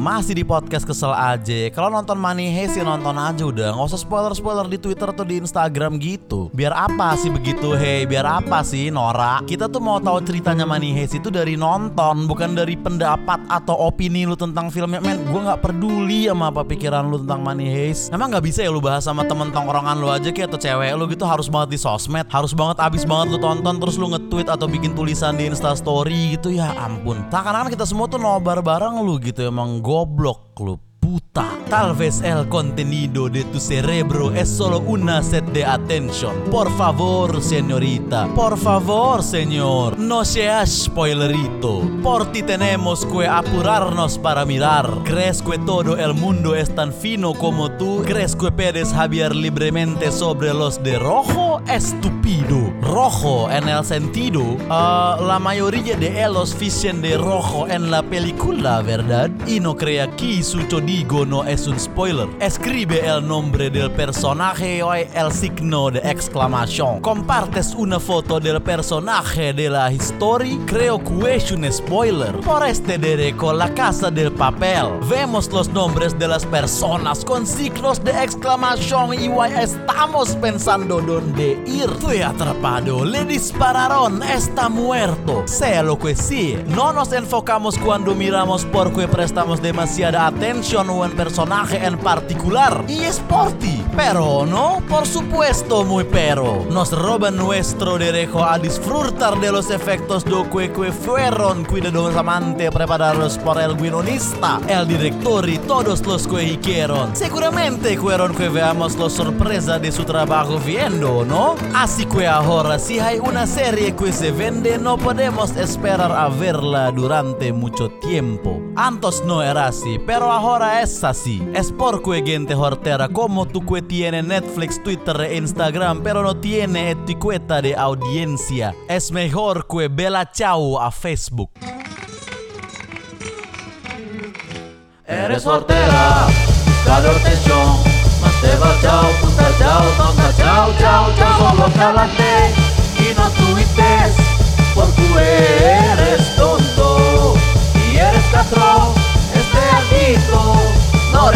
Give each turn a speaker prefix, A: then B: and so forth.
A: masih di podcast kesel aja. Kalau nonton Money Heist ya nonton aja udah. Nggak usah spoiler-spoiler di Twitter atau di Instagram gitu. Biar apa sih begitu? Hei, biar apa sih Nora? Kita tuh mau tahu ceritanya Money Heist itu dari nonton, bukan dari pendapat atau opini lu tentang filmnya. Men, gue nggak peduli sama apa pikiran lu tentang Money Heist. Emang nggak bisa ya lu bahas sama temen tongkrongan lu aja kayak atau cewek lu gitu harus banget di sosmed, harus banget abis banget lu tonton terus lu nge-tweet atau bikin tulisan di Insta Story gitu ya ampun. Seakan-akan kita semua tuh nobar bareng lu gitu emang goblok lu Tal vez el contenido de tu cerebro es solo una set de attention. Por favor, señorita. Por favor, señor. No seas spoilerito. Por ti tenemos que apurarnos para mirar. ¿Crees que todo el mundo es tan fino como tú? ¿Crees que puedes javier libremente sobre los de rojo? Estúpido. Rojo en el sentido. ah, la mayoría de ellos visten de rojo en la película, ¿verdad? Y no crea que su digo no es un spoiler. Escribe el nombre del personaje o el signo de exclamación. Compartes una foto del personaje de la historia. Creo que es un spoiler. Por este derecho, la casa del papel. Vemos los nombres de las personas con signos de exclamación y estamos pensando dónde ir. Fue atrapado, le dispararon, está muerto. Sea lo que sea, no nos enfocamos cuando miramos porque prestamos demasiada atención a un personaje en particular. Y es por ti. Pero no, por supuesto, muy pero. Nos roban nuestro derecho a disfrutar de los efectos do que, que fueron cuidadosamente preparados por el guionista, el director y todos los que hicieron. Seguramente fueron que veamos la sorpresa de su trabajo viendo, ¿no? Así que ahora si hay una serie que se vende no podemos esperar a verla durante mucho tiempo. Antes no era así, pero ahora es así. Es porque gente hortera como tú que tiene Netflix, Twitter e Instagram, pero no tiene etiqueta de audiencia. Es mejor que Bella Chao a Facebook.
B: Eres soltera, buscador atención Más te va chao, puta chao, tonta chao, chao, chao Solo cálate y no tuites Porque eres no,